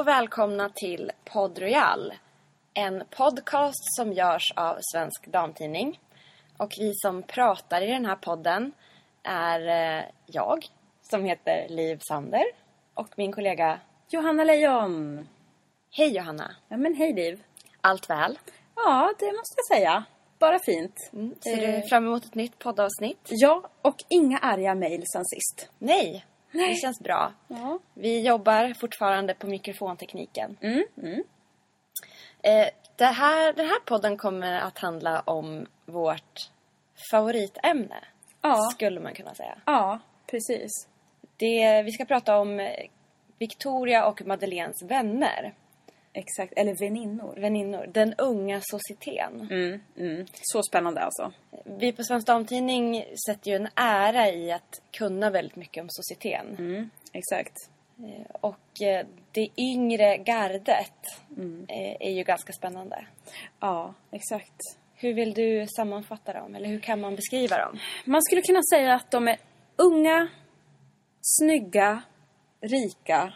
och välkomna till Podd Royal. En podcast som görs av Svensk Damtidning. Och vi som pratar i den här podden är eh, jag, som heter Liv Sander, och min kollega Johanna Lejon. Hej Johanna! Ja men hej Liv. Allt väl? Ja, det måste jag säga. Bara fint. Mm, ser Eh. du fram emot ett nytt poddavsnitt? Ja, och inga arga mejl sen sist. Nej, det känns bra. Ja. Vi jobbar fortfarande på mikrofontekniken. Mm, mm. Eh, det här, den här podden kommer att handla om vårt favoritämne, Ja. skulle man kunna säga. Ja, precis. Det, vi ska prata om Victoria och Madeleines vänner, Exakt. Eller väninnor. väninnor, den unga societeten. Mm, mm. Så spännande alltså. Vi på Svensk Damtidning sätter ju en ära i att kunna väldigt mycket om societeten. Mm, exakt. Eh, Och eh, det yngre gardet Mm. eh, är ju ganska spännande. Ja, exakt. Hur vill du sammanfatta dem? Eller hur kan man beskriva dem? Man skulle kunna säga att de är unga, snygga, rika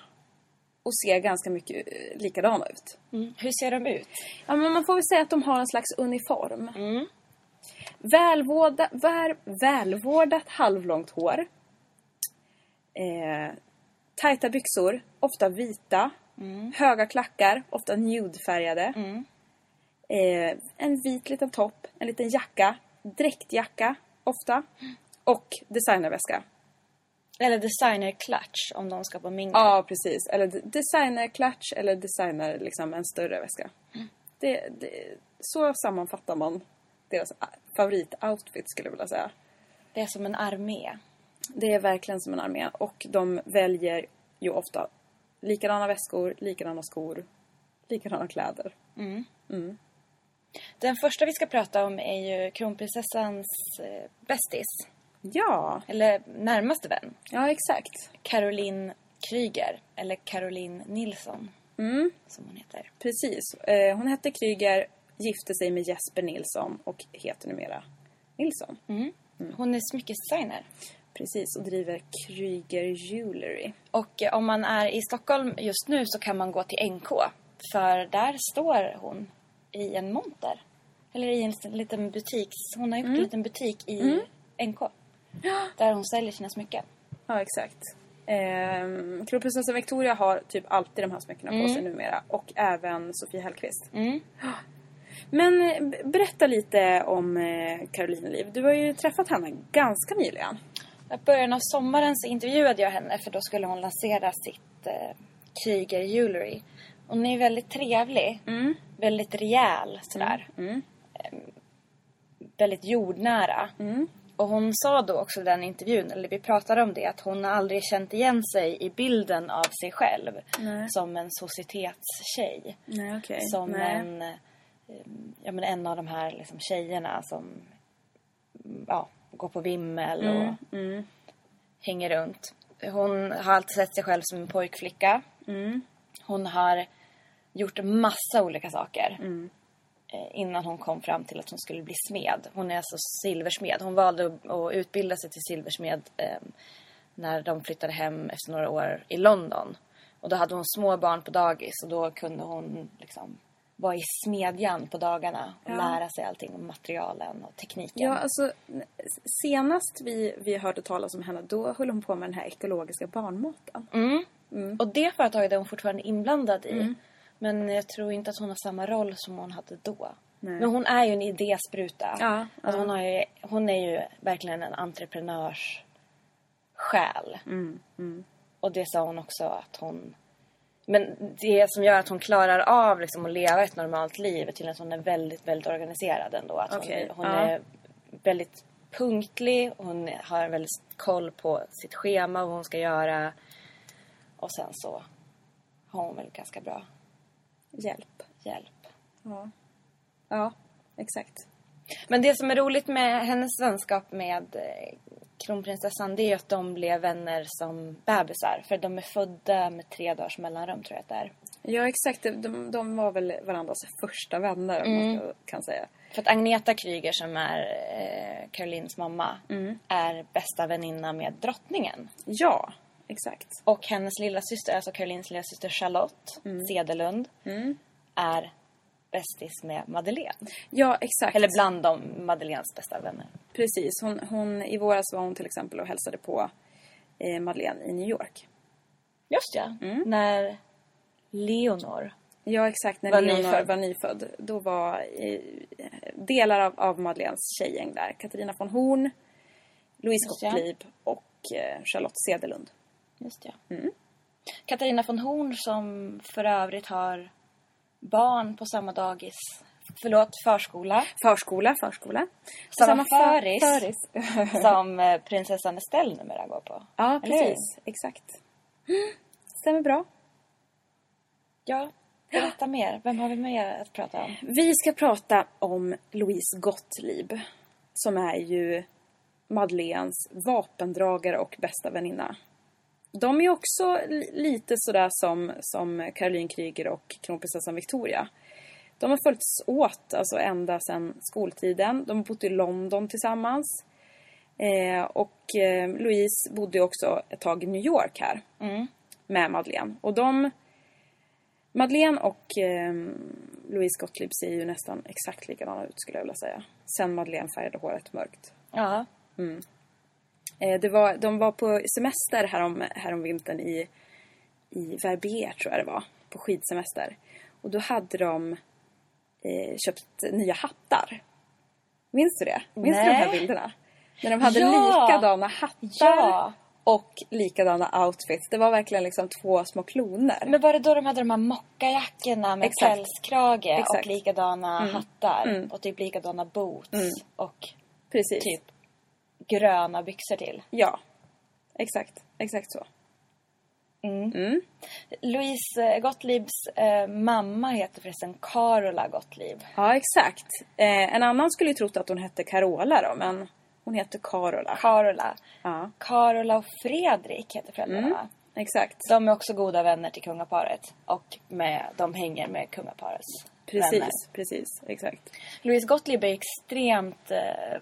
och ser ganska mycket eh, likadana ut. Hur ser de ut? Ja, men man får väl säga att de har en slags uniform. Mm. Välvårda, väl, välvårdat halvlångt hår. Eh, tajta byxor, ofta vita. Höga klackar, ofta nudefärgade. Eh, en vit liten topp, en liten jacka. Dräktjacka, ofta. Och designerväska. Eller designer clutch om de ska på mingel. Ja, precis. Eller de- designer-clutch eller designer, liksom en större väska. Det, det, så sammanfattar man deras favoritoutfit skulle jag vilja säga. Det är som en armé. Det är verkligen som en armé och de väljer ju ofta likadana väskor, likadana skor, likadana kläder. Den första vi ska prata om är ju kronprinsessans eh, bästis. Ja, Eller närmaste vän. ja exakt. Caroline Kryger. Eller Caroline Nilsson. Mm, Som hon heter. precis. Eh, hon hette Kryger, gifte sig med Jesper Nilsson och heter numera Nilsson. Hon är smyckesdesigner. Precis, och driver Kryger Jewelry. Och eh, om man är i Stockholm just nu så kan man gå till NK. För där står hon i en monter. Eller i en liten- butik. Hon har gjort en liten butik i NK. Där hon säljer sina smycken. Ja, exakt. Ehm, Kronprinsessan Victoria har typ alltid de här smyckena på sig numera. Och även Sofie Hellqvist. Mm. Men eh, berätta lite om eh, Caroline Liv. Du har ju träffat henne ganska nyligen. I början av sommaren så intervjuade jag henne för då skulle hon lansera sitt eh, Kryger Jewelry. Hon är väldigt trevlig. Väldigt rejäl sådär. Ehm, väldigt jordnära. Och hon sa då också i den intervjun, eller vi pratade om det, att hon har aldrig känt igen sig i bilden av sig själv Nej. som en societetstjej. Nej, okej. Som Nej. en, eh, ja, men en av de här liksom, tjejerna som ja, går på vimmel och Mm, hänger runt. Hon har alltid sett sig själv som en pojkflicka. Mm. Hon har gjort massa olika saker. Mm. eh, Innan hon kom fram till att hon skulle bli smed. Hon är alltså silversmed. Hon valde att- utbilda sig till silversmed eh, när de flyttade hem efter några år i London. Och då hade hon små barn på dagis och då kunde hon liksom vara i smedjan på dagarna och Ja. lära sig allting om materialen och tekniken. Ja, alltså senast vi, vi hörde talas om henne då höll hon på med den här ekologiska barnmaten. Mm. Och det företaget är hon fortfarande inblandad i. Mm. Men jag tror inte att hon har samma roll som hon hade då. Nej. Men hon är ju en idéspruta. Ja, Alltså ja. hon, ju, hon är ju verkligen en entreprenörs själ. Mm, Och det sa hon också att hon... Men det som gör att hon klarar av liksom att leva ett normalt liv är till att hon är väldigt, väldigt organiserad ändå. Att Okej, hon, hon ja. är väldigt punktlig, hon har väldigt koll på sitt schema och vad hon ska göra. Och sen så har hon väl ganska bra Hjälp. hjälp. Ja. Ja, exakt. Men det som är roligt med hennes vänskap med eh, kronprinsessan det är ju att de blev vänner som bebisar. För de är födda med tre dagars mellanrum tror jag att det är. Ja, exakt. De, de var väl varandras första vänner, om man ska, kan säga. För att Agneta Kryger som är eh, Carolines mamma är bästa väninna med drottningen. Ja, exakt. Och hennes lilla syster, alltså Carolines lilla syster Charlotte Cederlund är bästis med Madeleine. Ja, exakt. Eller bland de Madeleines bästa vänner. Precis. Hon, hon, I våras var hon till exempel och hälsade på eh, Madeleine i New York. Just ja. När Leonor Ja, exakt. När Var Leonor nyfödd. var nyfödd. Då var eh, delar av, av Madeleines tjejgäng där. Katarina von Horn, Louise. Gottlieb och eh, Charlotte Cederlund. Just ja. Katarina von Horn som för övrigt har barn på samma dagis. Förlåt, förskola. Förskola, förskola. Samma för- föris. föris. som eh, prinsessan Estelle numera går på. ja, precis. Exakt. Stämmer bra. Ja, berätta mer. Vem har vi mer att prata om? Vi ska prata om Louise Gottlieb. Som är ju Madeleines vapendragare och bästa väninna. De är också li- lite sådär som, som Caroline Kryger och kronprinsessan Victoria. De har följts åt alltså ända sedan skoltiden. De har bott i London tillsammans. Eh, och eh, Louise bodde också ett tag i New York här. Med Madeleine. Och de... Madeleine och eh, Louise Gottlieb ser ju nästan exakt likadana ut skulle jag vilja säga. Sen Madeleine färgade håret mörkt. Ja. Eh, det var, de var på semester härom, härom vintern i, i Verbier tror jag det var. På skidsemester. Och då hade de eh, köpt nya hattar. Minns du det? Minns du de här Nej. bilderna? När de hade Ja! likadana hattar Ja. och likadana outfits. Det var verkligen liksom två små kloner. Men var det då de hade de här mockajackorna med Exakt. pälskrage och Exakt. likadana hattar? Mm. Och typ likadana boots och Precis. typ gröna byxor till. Ja. Exakt. Exakt så. Louise Gottliebs eh, mamma heter förresten Carola Gottlieb. Ja, exakt. Eh, en annan skulle ju trott att hon hette Carola då, men hon heter Carola. Carola. Ja, Carola och Fredrik heter föräldrarna. va? exakt. De är också goda vänner till kungaparet. Och med, de hänger med kungaparets Precis, vänner. precis. Exakt. Louise Gottlieb är extremt eh,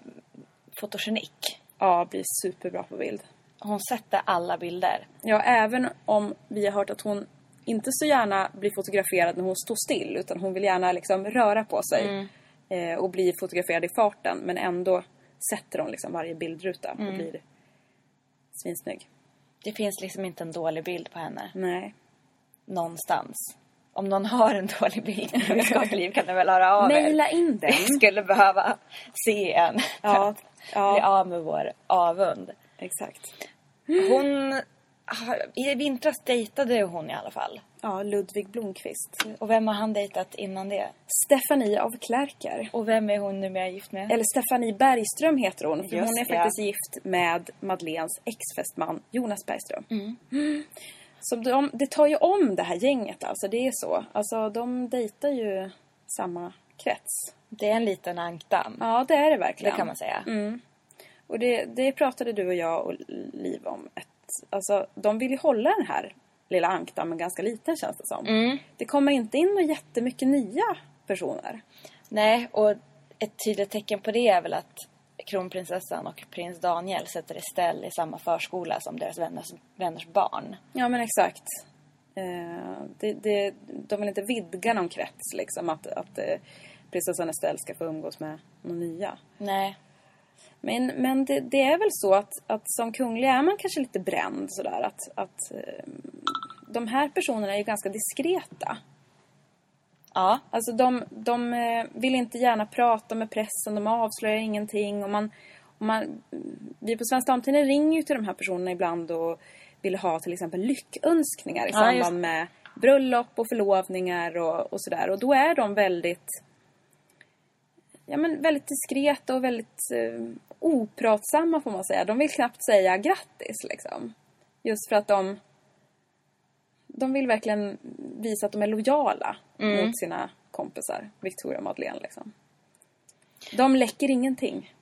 fotogenik. Ja, blir superbra på bild. Hon sätter alla bilder. Ja, även om vi har hört att hon inte så gärna blir fotograferad när hon står still, utan hon vill gärna liksom röra på sig eh, och bli fotograferad i farten, men ändå sätter hon liksom varje bildruta och blir svinsnygg. Det finns liksom inte en dålig bild på henne Nej. någonstans. Om någon har en dålig bild Louise Gottlieb kan ni väl höra av er. Maila in den. Vi skulle behöva se en Ja, ja. bli av med vår avund. Exakt. Hon... I vintras dejtade hon i alla fall. Ja, Ludvig Blomqvist. Och vem har han dejtat innan det? Stefanie av Klerker. Och vem är hon numera gift med? Eller Stefanie Bergström heter hon. För Just hon är ja. faktiskt gift med Madeleines ex-fästman Jonas Bergström. Mm. Så de, det tar ju om det här gänget alltså. Det är så. Alltså de dejtar ju samma krets. Det är en liten ankdamm. Ja, det är det det verkligen. kan man säga. Och det, det pratade du och jag och Liv om. Ett, alltså, de vill ju hålla den här lilla ankdammen ganska liten känns det som. Mm. Det kommer inte in något jättemycket nya personer. Nej, och ett tydligt tecken på det är väl att kronprinsessan och prins Daniel sätter Estelle i samma förskola som deras vänners, vänners barn. Ja, men exakt. Eh, det, det, de vill inte vidga någon krets, liksom. Att, att eh, prinsessan Estelle ska få umgås med några nya. Nej. Men, men det, det är väl så att, att som kunglig är man kanske lite bränd sådär. Att, att eh, de här personerna är ju ganska diskreta. Ja. Alltså de, de eh, vill inte gärna prata med pressen, de avslöjar ingenting. Och man, om man, vi på Svenska Damtidningen ringer ju till de här personerna ibland och vill ha till exempel lyckönskningar i Ja, samband just- med bröllop och förlovningar och, och sådär. Och då är de väldigt ja, men väldigt diskreta och väldigt eh, opratsamma får man säga. De vill knappt säga grattis liksom. Just för att de de vill verkligen visa att de är lojala Mm. mot sina kompisar, Victoria och Madeleine liksom. De läcker ingenting.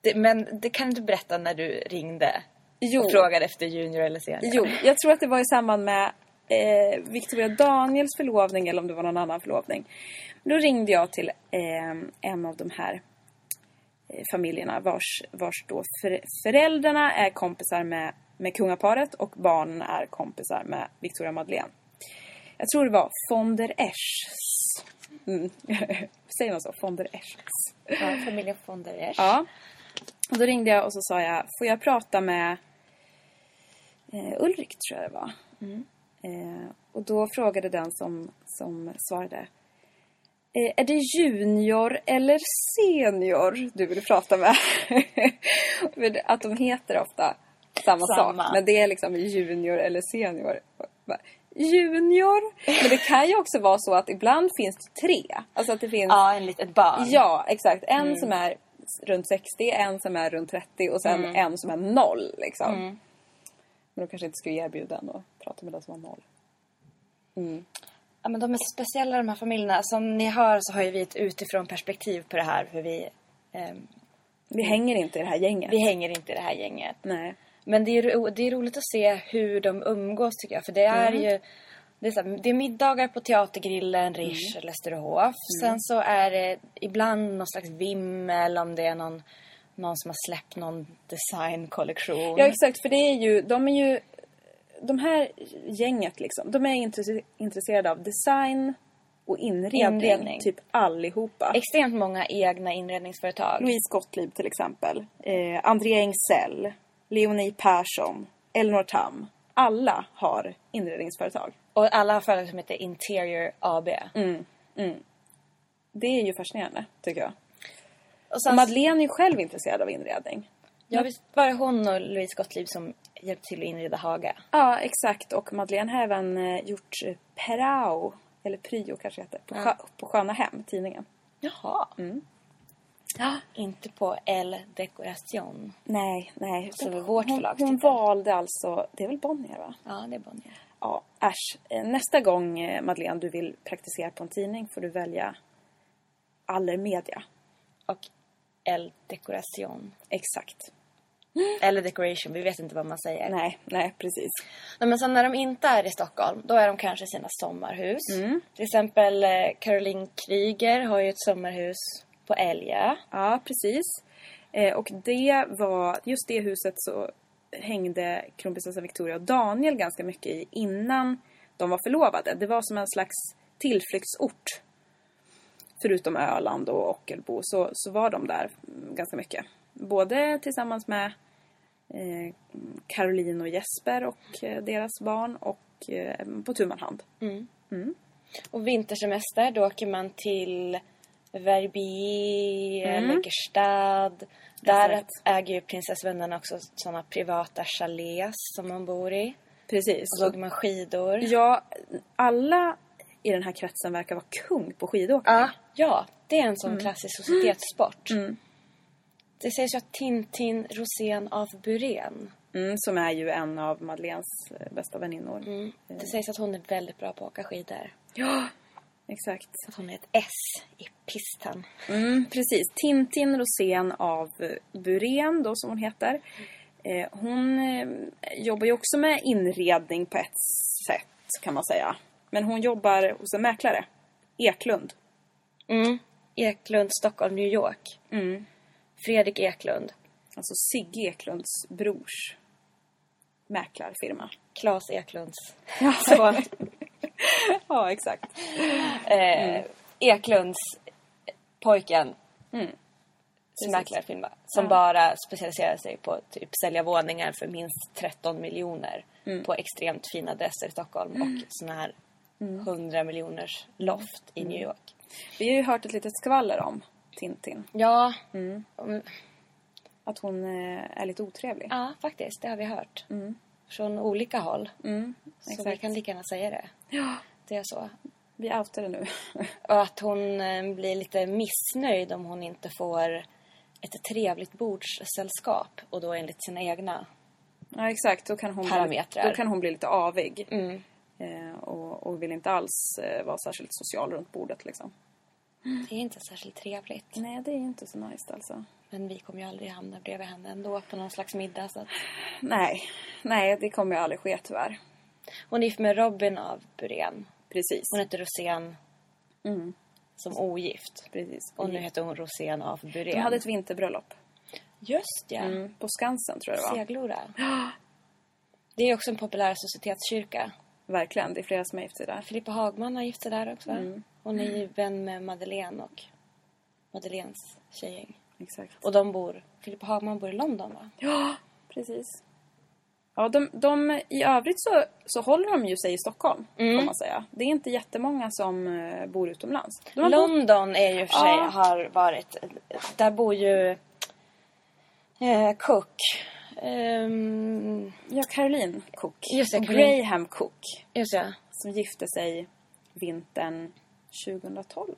Det, men det kan du berätta när du ringde Jo, och frågade efter junior eller senior? jo jag tror att det var i samband med eh, Victoria Daniels förlovning eller om det var någon annan förlovning. Då ringde jag till eh, en av de här eh, familjerna vars, vars då för, föräldrarna är kompisar med, med kungaparet och barnen är kompisar med Victoria Madeleine. Jag tror det var von der Eschs. Mm. Säger man så? Von der Eschs. Ja, familjen von der Esch. Ja. Och då ringde jag och så sa jag, får jag prata med eh, Ulrik tror jag det var. Eh, och då frågade den som, som svarade, eh, är det junior eller senior du vill prata med? Att de heter ofta samma, Samma. sak. Men det är liksom junior eller senior. Junior? Men det kan ju också vara så att ibland finns det tre. Alltså att det finns Ja, en litet barn. Ja, exakt. En Mm. som är runt 60, en som är runt 30 och sen Mm. en som är noll. Liksom. Men de kanske inte skulle erbjuda att prata med den som var noll. Ja, men de är speciella de här familjerna. Som ni hör så har ju vi ett utifrån perspektiv på det här. För vi, ehm, Vi hänger inte i det här gänget. vi hänger inte i det här gänget. Nej. Men det är, det är roligt att se hur de umgås tycker jag. För det är Mm. ju det är, så här, det är middagar på Teatergrillen, Rish Mm. eller Sturehof. Sen så är det ibland någon slags vimmel om det är någon, någon som har släppt någon designkollektion. Ja, exakt. För det är ju, de är ju, de här gänget liksom, de är intresse- intresserade av design och inredning. Inredning. Typ allihopa. Extremt många egna inredningsföretag. Louise Gottlieb till exempel. Eh, Andrea Engsell. Leonie Persson. Elinor Tam. Alla har inredningsföretag. Och alla har företag som heter Interior AB. Mm. Det är ju fascinerande, tycker jag. Och sen, Och Madeleine är ju själv intresserad av inredning. ja, visst var det hon och Louise Gottlieb som hjälpte till att inreda Haga? Ja, exakt. Och Madeleine har även eh, gjort eh, Perao, eller Pryo kanske heter, på, Skö- på Sköna Hem, tidningen. Jaha. Ja. Inte på El Decoration. Nej, nej. Som är vårt hon, förlagstitel. hon valde alltså, det är väl Bonnier va? Ja, det är Bonnier. Ja, äsch. Eh, Nästa gång Madeleine du vill praktisera på en tidning får du välja Allermedia. Och El Decoration. Exakt. Eller Decoration, vi vet inte vad man säger. Nej, nej precis. Nej, men sen när de inte är i Stockholm, då är de kanske i sina sommarhus. Till exempel eh, Caroline Kryger har ju ett sommarhus på Älgö. Ja, precis. Eh, och det var, just det huset så hängde kronprinsessan Victoria och Daniel ganska mycket i innan de var förlovade. Det var som en slags tillflyktsort. Förutom Öland och Ockelbo så, så var de där mm, ganska mycket. Både tillsammans med eh, Caroline och Jesper och eh, deras barn och eh, på tu hand. Och vintersemester, då åker man till Verbier eller Gestad. Där Exakt. äger ju prinsessvännerna också sådana privata chalets som man bor i. Precis. Och så åker man skidor. Ja, alla i den här kretsen verkar vara kung på skidåkning. Ja, ja, det är en sån klassisk societetssport. Det sägs ju att Tintin Rosén av Buren, Mm, som är ju en av Madeleines eh, bästa väninnor. det sägs att hon är väldigt bra på att åka skidor. Ja, exakt. Att hon är ett S i pistan. Mm, precis. Tintin Rosén av eh, Buren, då som hon heter. Eh, hon eh, jobbar ju också med inredning på ett sätt, kan man säga. Men hon jobbar hos en mäklare. Eklund. Mm. Eklund, Stockholm, New York. Mm. Fredrik Eklund. Alltså Sigge Eklunds brors mäklarfirma. Claes Eklunds Ja, son. ja exakt. eh, Eklunds pojken. Mm. Som mäklarfirma. Som bara specialiserar sig på att typ sälja våningar för minst 13 miljoner. Mm. På extremt fina adresser i Stockholm. Och såna här Mm. 100 miljoners loft i New York. Vi har ju hört ett litet skvaller om Tintin. Ja. Mm. om- Att hon eh, är lite otrevlig. Ja, faktiskt. Det har vi hört. Från olika håll. Mm, Så vi kan lika gärna säga det. Ja, Det är så. vi outar det nu. Och att hon eh, blir lite missnöjd om hon inte får ett trevligt bordssällskap. Och då enligt sina egna. ja, exakt. Då kan hon, bli, Parametrar. då kan hon bli lite avig. Mm. Eh, och, och vill inte alls eh, vara särskilt social runt bordet liksom. Det är inte särskilt trevligt. Nej, det är inte så nice alltså. Men vi kommer ju aldrig hamna bredvid henne ändå på någon slags middag. Så att... Nej, nej det kommer ju aldrig ske tyvärr. Hon är gift med Robin av Burén. Precis. Hon heter Rosén Mm, som ogift. precis. Och nu heter hon Rosén av Burén. De hade ett vinterbröllop. Just ja. Mm, på Skansen tror jag det var. Seglora. Det är också en populär societetskyrka. Verkligen, det är flera som är gift sig där. Filippa Hagman har gift sig där också. Mm. Hon är ju vän med Madeleine och Madeleines tjejgäng. Exakt. Och de bor... Filippa Hagman bor i London va? Ja, precis. Ja, de, de, I övrigt så, så håller de ju sig i Stockholm, Mm. får man säga. Det är inte jättemånga som eh, bor utomlands. Har bott, London är ju för sig, Ja. har varit... Där bor ju eh, Cook. Ehm, ja, Caroline Cook. Just det, och Caroline. Graham Cook. just det. Som gifte sig vintern 2012.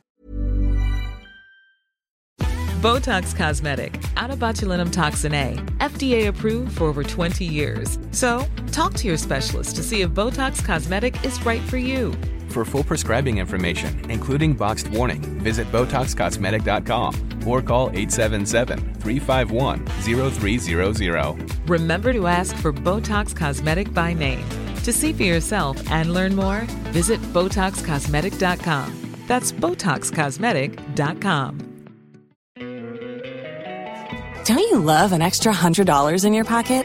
Botox Cosmetic, out botulinum toxin A, FDA approved for over 20 years. So, talk to your specialist to see if Botox Cosmetic is right for you. For full prescribing information, including boxed warning, visit BotoxCosmetic.com or call 877-351-0300. Remember to ask for Botox Cosmetic by name. To see for yourself and learn more, visit BotoxCosmetic.com. That's BotoxCosmetic.com. Don't you love an extra $100 in your pocket?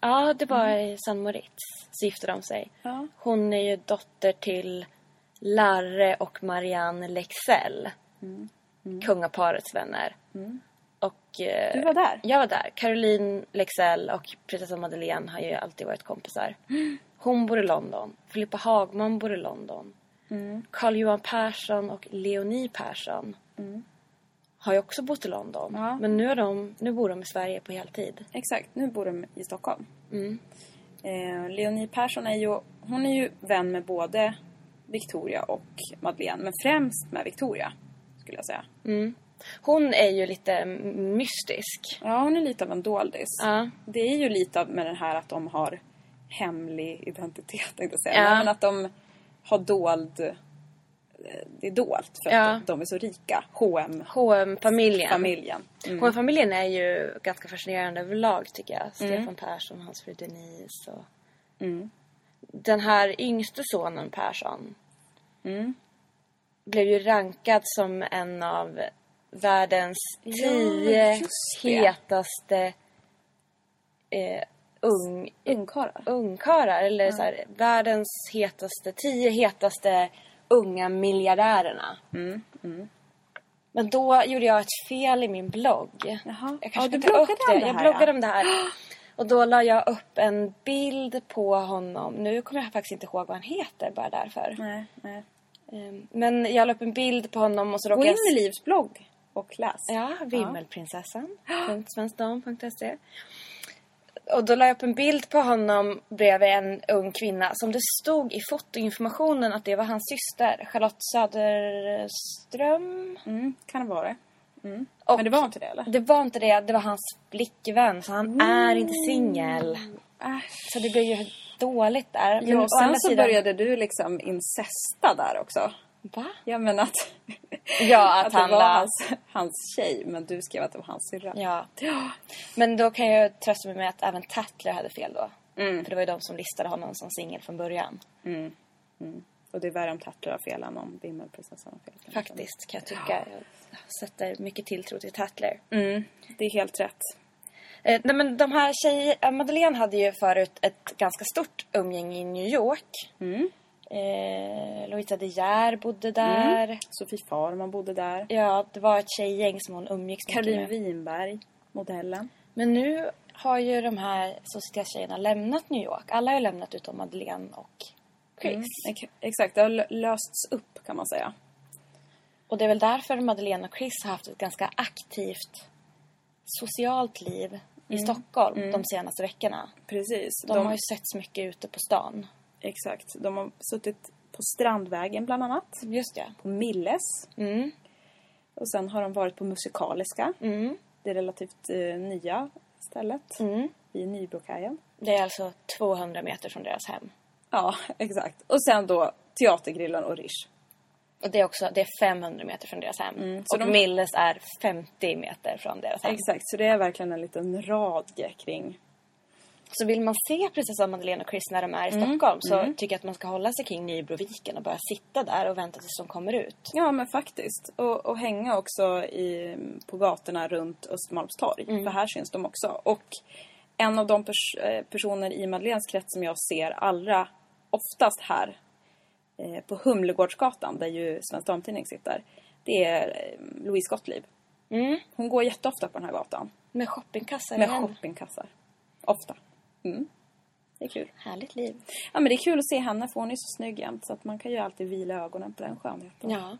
Ja, det var i San Moritz. Så gifte de sig. Ja. Hon är ju dotter till Larre och Marianne Lexell. Kungaparets vänner. Och, eh, Du var där? Jag var där. Caroline Lexell och prinsessan Madeleine har ju alltid varit kompisar. Hon bor i London. Filippa Hagman bor i London. Carl Johan Persson och Leonie Persson har ju också bott i London. Ja. Men nu, är de, nu bor de i Sverige på heltid. Exakt, nu bor de i Stockholm. Mm. Eh, Leonie Persson är ju, hon är ju vän med både Victoria och Madeleine. Men främst med Victoria, skulle jag säga. Hon är ju lite mystisk. Ja, hon är lite av en doldis. Ja. Det är ju lite med det här att de har hemlig identitet, tänkte jag säga. Ja. Men att de har dold... Det är dolt för Ja. att de är så rika. H&M H&M-familjen. familjen Mm. H&M-familjen är ju ganska fascinerande överlag tycker jag. Stefan Persson, hans fru Denise och... Mm. Den här yngste sonen Persson Mm. blev ju rankad som en av världens Ja, tio det. hetaste eh, ung, Ungkarlar. ungkarlar. Eller så här, världens hetaste, tio hetaste unga miljardärerna. Mm, Men då gjorde jag ett fel i min blogg. Jaha. Jag Ja, kanske du ta upp bloggade om det. det Jag här, bloggade ja. om det här. Och då la jag upp en bild på honom. Nu kommer jag faktiskt inte ihåg vad han heter bara därför. Nej, nej. Ehm, Men jag la upp en bild på honom och så Gå råkade in jag... i Livs blogg och läs. Ja, vimmelprinsessan.svensdam.se Och då la jag upp en bild på honom bredvid en ung kvinna som det stod i fotoinformationen att det var hans syster, Charlotte Söderström. Mm, kan det vara det. Mm. Men det var inte det eller? Det var inte det, det var hans flickvän så han är inte singel. Äsch. Så det blev ju dåligt där. Ja, å och sen så sidan- började du liksom incesta där också. Va? Ja men att, Ja, att, att det han var la... hans, hans tjej men du skrev att det var hans syrra. Ja. Men då kan jag trösta mig med att även Tatler hade fel då. Mm. För det var ju de som listade honom som singel från början. Och det är värre om Tatler har fel än om Vimmelprinsessan har fel. Faktiskt kan jag tycka. Jag sätter mycket tilltro till Tatler. Mm, det är helt rätt. Eh, nej men de här tjejerna, Madeleine hade ju förut ett ganska stort umgänge i New York. Mm. Eh, Louisa De Geer bodde där. Sofie Farman bodde där. Ja, det var ett tjejgäng som hon umgicks mycket Caroline med. Winberg, modellen. Men nu har ju de här societetstjejerna lämnat New York. Alla har lämnat utom Madeleine och Chris. Mm. Ex- Exakt, det har lö- lösts upp kan man säga. Och det är väl därför Madeleine och Chris har haft ett ganska aktivt socialt liv i Stockholm de senaste veckorna. Precis. De, har ju setts mycket ute på stan. Exakt. De har suttit på Strandvägen bland annat. Just det. På Milles. Mm. Och sen har de varit på Musikaliska. Mm. Det relativt eh, nya stället. Mm. I Nybrokajen. Det är alltså 200 meter från deras hem. Ja, exakt. Och sen då Teatergrillen och Rish. Och det är också det är 500 meter från deras hem. så och de- Milles är 50 meter från deras hem. Exakt, så det är verkligen en liten radie kring... Så vill man se prinsessan Madeleine och Chris när de är i Stockholm så tycker jag att man ska hålla sig kring Nybroviken och bara sitta där och vänta tills de kommer ut. Ja, men faktiskt. Och, och hänga också i, på gatorna runt Östermalmstorg. För här syns de också. Och en av de pers- eh, personer i Madeleines krets som jag ser allra oftast här eh, på Humlegårdsgatan, där ju Svensk Damtidning sitter, det är eh, Louise Gottlieb. Mm. Hon går jätteofta på den här gatan. Med shoppingkassar Med igen. shoppingkassar. Ofta. Mm. Det är kul. Härligt liv. Ja, men det är kul att se henne för hon är så snygg jämt så att man kan ju alltid vila ögonen på den skönheten. Ja.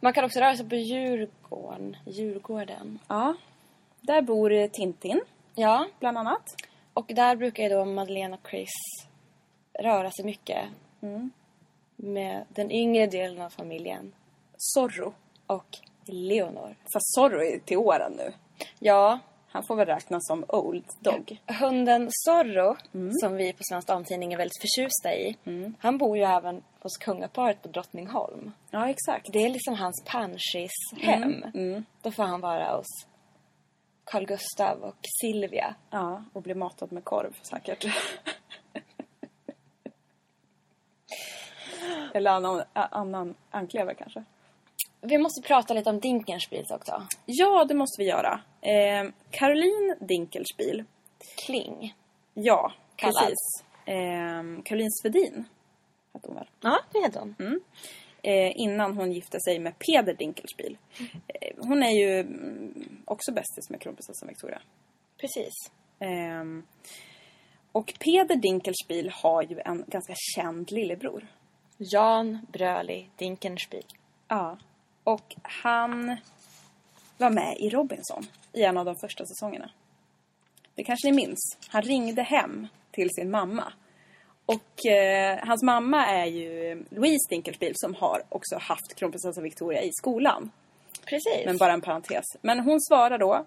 Man kan också röra sig på Djurgården. Djurgården. Ja. Där bor Tintin, Ja, bland annat. och där brukar ju då Madeleine och Chris röra sig mycket. Med den yngre delen av familjen. Zorro. Och Leonor. Fast Zorro är till åren nu. Ja, Han får väl räknas som old dog. hunden Zorro, som vi på Svensk Damtidning är väldigt förtjusta i. Han bor ju även hos kungaparet på Drottningholm. Ja, exakt. Det är liksom hans panschis hem. Då får han vara hos Carl Gustav och Silvia. Ja, och blir matad med korv säkert. Eller annan, annan anklever kanske. Vi måste prata lite om Dinkelspiels också. Ja, det måste vi göra. Eh, Caroline Dinkelspiel. Kling. Ja, Kallad. precis. Eh, Caroline Svedin hette hon väl? Ja, det heter hon. eh, innan hon gifte sig med Peder Dinkelspiel. Eh, hon är ju mm, också bästis med kronprinsessan Victoria. Precis. Ehm, och Peder Dinkelspiel har ju en ganska känd lillebror. Jan Bröli Dinkelspiel. Ja. Och han var med i Robinson i en av de första säsongerna. Det kanske ni minns. Han ringde hem till sin mamma. Och eh, hans mamma är ju Louise Dinkelspiel som har också haft kronprinsessan Victoria i skolan. Precis. Men bara en parentes. Men hon svarar då.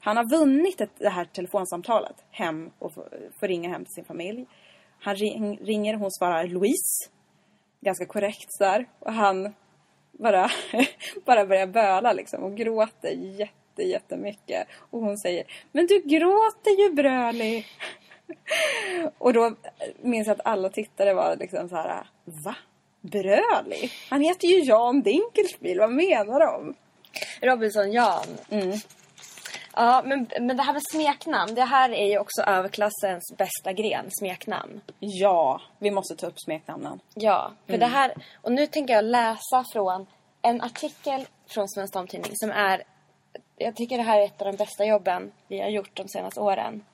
Han har vunnit ett, det här telefonsamtalet hem och får, ringa hem till sin familj. Han ring, ringer hon svarar Louise. Ganska korrekt där. Och han bara, bara börjar böla liksom och gråter jätte, jättemycket. Och hon säger Men du gråter ju Bröli. och då minns jag att alla tittare var liksom så här Va? Bröli? Han heter ju Jan Dinkelspiel, vad menar de? Robinson Jan. Ja, men, men det här med smeknamn. Det här är ju också överklassens bästa gren, smeknamn. Ja, vi måste ta upp smeknamnen. Ja, för det här... Och nu tänker jag läsa från en artikel från Svensk Damtidning som är... Jag tycker det här är ett av de bästa jobben vi har gjort de senaste åren.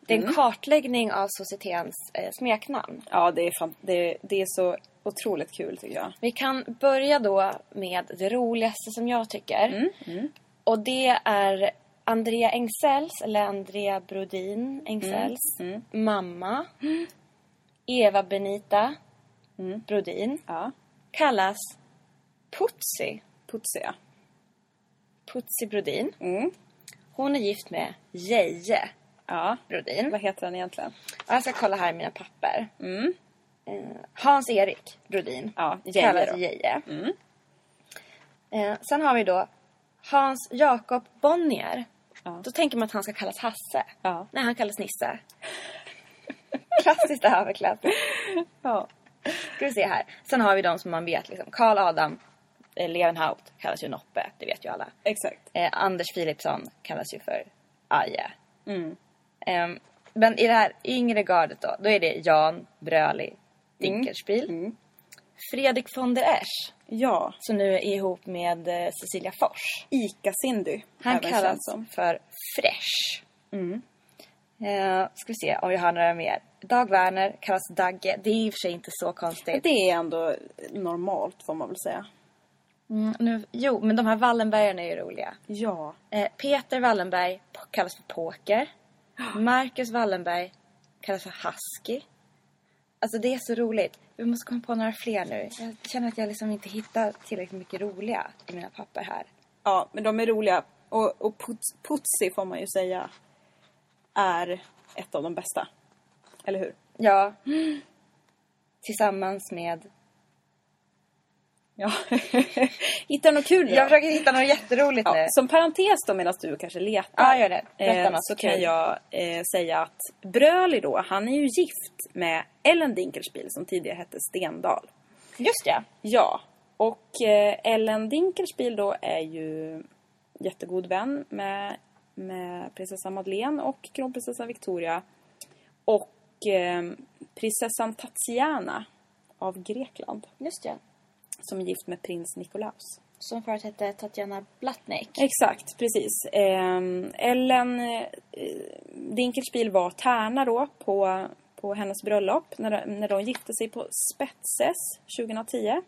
Det är en kartläggning av societetens eh, smeknamn. Ja, det är, fan, det, det är så otroligt kul tycker jag. Vi kan börja då med det roligaste som jag tycker. Och det är Andrea Engsells, eller Andrea Brodin Engsells mamma. Eva Benita Brodin. Ja, Kallas Putsi. putsiga. Putsi Brodin. Mm. Hon är gift med Geje Ja, Brodin. vad heter han egentligen? Jag ska kolla här i mina papper. Eh, Hans-Erik Brodin. Ja, Geje kallas då. Geje. Eh, sen har vi då Hans Jakob Bonnier. Ja. Då tänker man att han ska kallas Hasse. Ja. Nej, han kallas Nisse. Klassiskt överklass. Ja. Ska vi se här. Sen har vi de som man vet liksom. Karl Adam eh, Levenhaupt kallas ju Noppe. Det vet ju alla. Exakt. Eh, Anders Philipsson kallas ju för Aje. Ehm, men i det här yngre gardet då, då är det Jan Bröli Dinkelspiel. Fredrik von der Esch, Ja, som nu är ihop med eh, Cecilia Fors. Ica-Cindy. Han kallas som. för Fresh. Eh, ska vi se om vi har några mer. Dag Werner kallas Dagge. Det är i och för sig inte så konstigt. Det är ändå normalt får man väl säga. Mm, nu, jo, men de här Wallenbergarna är ju roliga. Ja. Eh, Peter Wallenberg kallas för Poker. Marcus Wallenberg kallas för Husky. Alltså det är så roligt. Vi måste komma på några fler nu. Jag känner att jag liksom inte hittar tillräckligt mycket roliga i mina papper här. Ja, men de är roliga. Och, och Puts, Putsi får man ju säga är ett av de bästa. Eller hur? Ja. Tillsammans med... Ja. Hitta något kul då. Jag försöker hitta något jätteroligt Ja, nu. som parentes då medan du kanske letar. Ja, gör det. Eh, något så kan jag eh, säga att Bröli då, han är ju gift med Ellen Dinkelspiel som tidigare hette Stendal. Just ja. Ja, och eh, Ellen Dinkelspiel då är ju jättegod vän med, med prinsessa Madeleine och kronprinsessan Victoria. Och eh, prinsessan Tatiana av Grekland Just ja. Som är gift med prins Nikolaus. Som förut hette Tatjana Blatnik. Exakt, precis. Eh, Ellen eh, Dinkelspiel var tärna då på, på hennes bröllop när, de- när de gifte sig på Spetses 2010.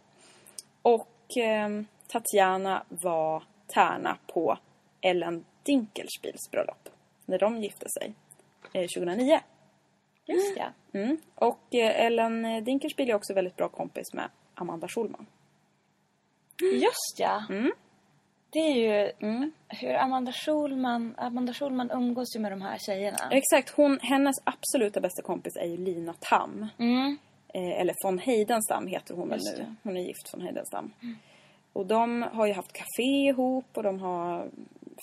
Och eh, Tatjana var tärna på Ellen Dinkelspiels bröllop när de gifte sig eh, 2009. Just ja. Mm. Och eh, Ellen Dinkelspiel är också väldigt bra kompis med Amanda Schulman. Just ja. Det är ju Mm. hur Amanda Schulman, Amanda Schulman umgås ju med de här tjejerna. Exakt, hon, hennes absoluta bästa kompis är ju Lina Tam. Mm. Eh, eller von Heidenstam heter hon väl nu. Hon är gift von Heidenstam. Och de har ju haft café ihop och de har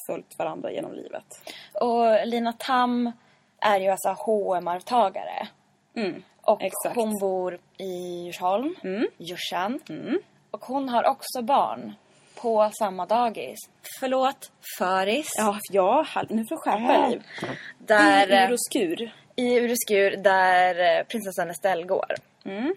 följt varandra genom livet. Och Lina Tam är ju alltså hm arvtagare Mm. Och Exakt. hon bor i Djursholm, Mm. Djursan. Mm. Och hon har också barn på samma dagis. Förlåt, föris. Ja, ja nu får du skärpa dig. Där, I ur och skur. I Ureskur där eh, prinsessan Estelle går. Mm.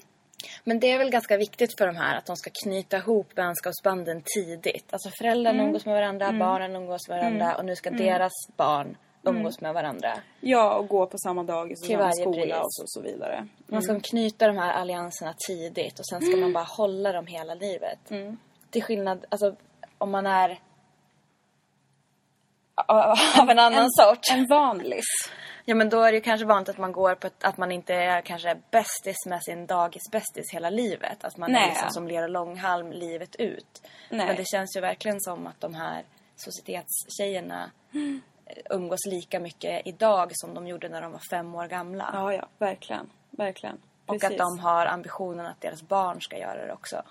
Men det är väl ganska viktigt för de här att de ska knyta ihop vänskapsbanden tidigt. Alltså föräldrarna Mm. umgås med varandra, barnen umgås med varandra och nu ska deras barn Mm. umgås med varandra. Ja, och gå på samma dagis och samma skola pris. och så, så vidare. Man ska knyta de här allianserna tidigt och sen ska man bara hålla dem hela livet. Till skillnad, alltså om man är av en annan sort. En vanlis. Ja men då är det ju kanske vanligt att man går på ett, att man inte är kanske bästis med sin dagisbästis hela livet. Att man är Nej. liksom som Lera Långhalm livet ut. Nej. Men det känns ju verkligen som att de här societetstjejerna eh, umgås lika mycket idag som de gjorde när de var fem år gamla. Ja, ja, verkligen. Verkligen. Och att Precis. de har ambitionen att deras barn ska göra det också.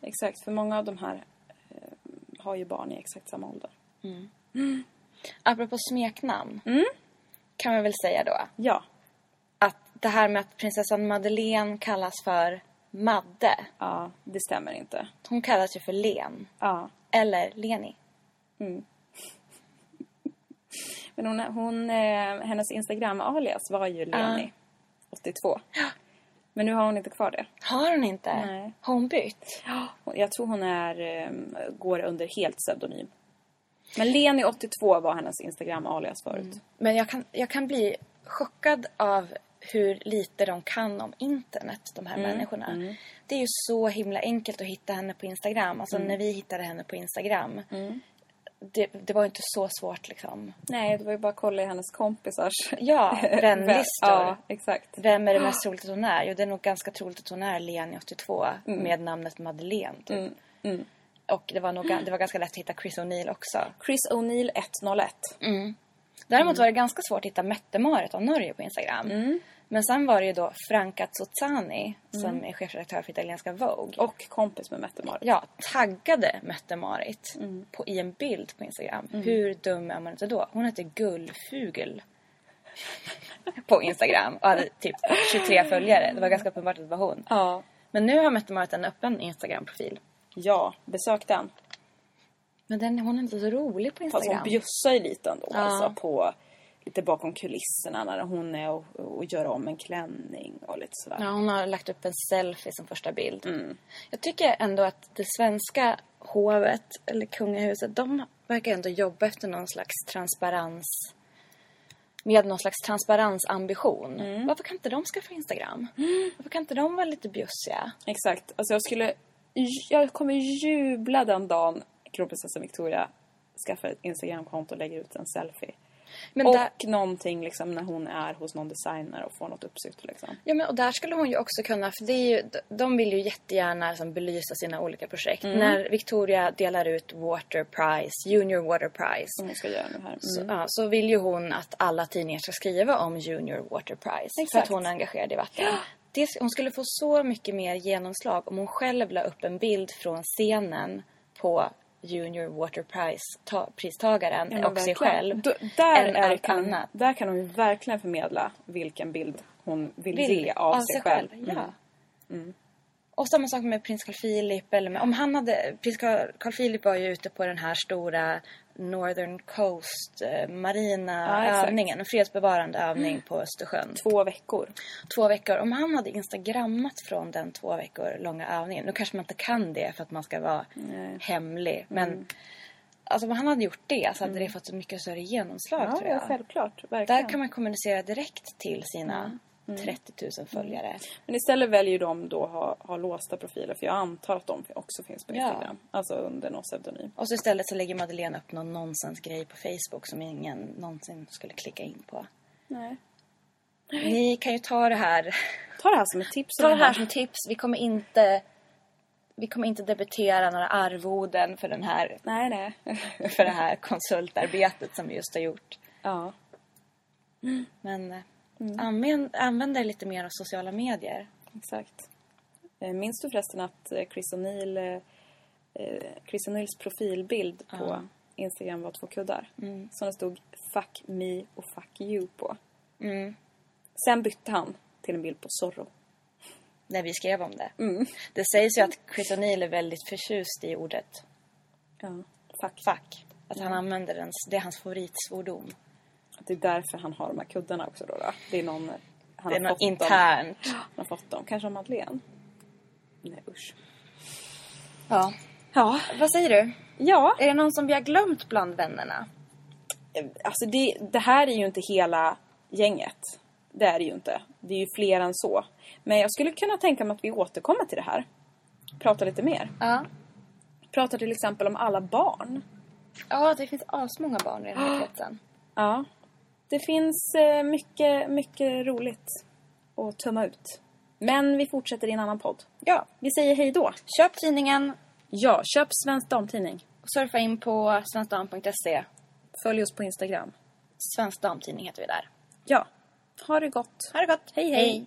Exakt, för många av de här eh, har ju barn i exakt samma ålder. Apropå smeknamn. Kan vi väl säga då. Ja. Att det här med att prinsessan Madeleine kallas för Madde. Ja, det stämmer inte. Hon kallas ju för Len. Ja. Eller Leni. Men hon, hon, eh, hennes Instagram-alias var ju Leni. 82. Men nu har hon inte kvar det. Har hon inte? Nej. Har hon bytt? Jag tror hon är, eh, går under helt pseudonym. Men Leni 82 var hennes Instagram-alias förut. Men jag kan, jag kan bli chockad av hur lite de kan om internet, de här människorna. Det är ju så himla enkelt att hitta henne på Instagram. Alltså när vi hittade henne på Instagram. Det, det var inte så svårt liksom. Nej, det var ju bara att kolla i hennes kompisars Ja, vänlistor. Ja, exakt. Vem är det mest troligt att hon är? Jo, det är nog ganska troligt att hon är Leni 82 med namnet Madeleine. Typ. Och det var, nog, det var ganska lätt att hitta Chris O'Neill också. Chris O'Neill 101. Däremot var det ganska svårt att hitta Mette-Marit av Norge på Instagram. Men sen var det ju då Franca Zozzani som är chefredaktör för italienska Vogue. Och kompis med Mette-Marit. ja, taggade Mette-Marit på, i en bild på Instagram. Hur dum är man inte då? Hon hette Gullfugel på Instagram och hade typ 23 följare. Det var ganska uppenbart att det var hon. Ja. Men nu har Mette-Marit en öppen Instagram-profil. Ja, besök den. Men den, hon är inte så rolig på Fast Instagram. hon bjussar ju lite ändå Ja. alltså, på lite bakom kulisserna när hon är och, och gör om en klänning och lite sådär. Ja, hon har lagt upp en selfie som första bild. Jag tycker ändå att det svenska hovet, eller kungahuset, de verkar ändå jobba efter någon slags transparens. Med någon slags transparensambition. Varför kan inte de skaffa Instagram? Varför kan inte de vara lite bjussiga? Exakt. Alltså jag skulle... Jag kommer jubla den dagen kronprinsessan Victoria skaffar ett Instagramkonto och lägger ut en selfie. Men och där, någonting liksom när hon är hos någon designer och får något uppsyft liksom. ja, men, och där skulle hon ju också kunna, för det är ju, de vill ju jättegärna liksom, belysa sina olika projekt. När Victoria delar ut Water Prize, Junior Water Prize. Som hon ska göra nu här. Så, Mm. ja, så vill ju hon att alla tidningar ska skriva om Junior Water Prize. För Exakt. att hon är engagerad i vatten. Det, hon skulle få så mycket mer genomslag om hon själv la upp en bild från scenen på Junior Water Prize-pristagaren Ja, och sig verkligen. själv. Då, där, än är kan, annat. där kan hon verkligen förmedla vilken bild hon vill, Vill ge av, sig själv. Ja. Mm. Och samma sak med prins Carl Philip. Eller med, om han hade, prins Carl, Carl Philip var ju ute på den här stora Northern Coast eh, marina Ja, övningen. En fredsbevarande övning på Östersjön. Två veckor. två veckor. Om han hade instagrammat från den två veckor långa övningen. Nu kanske man inte kan det för att man ska vara hemlig. Men Mm. alltså om han hade gjort det så hade det fått så mycket större genomslag Ja, tror ja, jag. självklart. Verkligen. Där kan man kommunicera direkt till sina Mm. 30 000 följare. Men istället väljer de då ha, ha låsta profiler för jag antar att de också finns på Ja. Instagram. Alltså under någon pseudonym. Och så istället så lägger Madeleine upp någon nonsensgrej på Facebook som ingen någonsin skulle klicka in på. Nej. Ni kan ju ta det här. Ta det här som ett tips. Ta det här som tips. Vi kommer inte vi kommer inte debitera några arvoden för den här Nej, nej. för det här konsultarbetet som vi just har gjort. ja. Men eh, använd, använd dig lite mer av sociala medier. Exakt. Eh, Minns du förresten att eh, Chris O'Neill, eh, Chris O'Neills profilbild på Instagram var två kuddar? Som det stod Fuck me och Fuck you på. Mm. Sen bytte han till en bild på Zorro. När vi skrev om det. Det sägs ju att Chris O'Neill är väldigt förtjust i ordet Ja. Fuck. fuck. Att han använder den, det är hans favoritsvordom. Det är därför han har de här kuddarna också då. då. Det är någon... eh, Han Det är har något fått Dem. internt. Han har fått dem. Kanske av Madeleine? Nej usch. Ja. Ja. Vad säger du? Ja. Är det någon som vi har glömt bland vännerna? Alltså det, det här är ju inte hela gänget. Det är det ju inte. Det är ju fler än så. Men jag skulle kunna tänka mig att vi återkommer till det här. Prata lite mer. Ja. Prata till exempel om alla barn. Ja, det finns asmånga barn i den här kretsen. Ja. Det finns eh, mycket, mycket roligt att tumma ut. Men vi fortsätter i en annan podd. Ja. Vi säger hej då. Köp tidningen Ja, köp Svensk Damtidning. och surfa in på svenskdam.se. Följ oss på Instagram. Svensk Damtidning heter vi där. Ja. Ha det gott. Ha det gott. Hej, hej.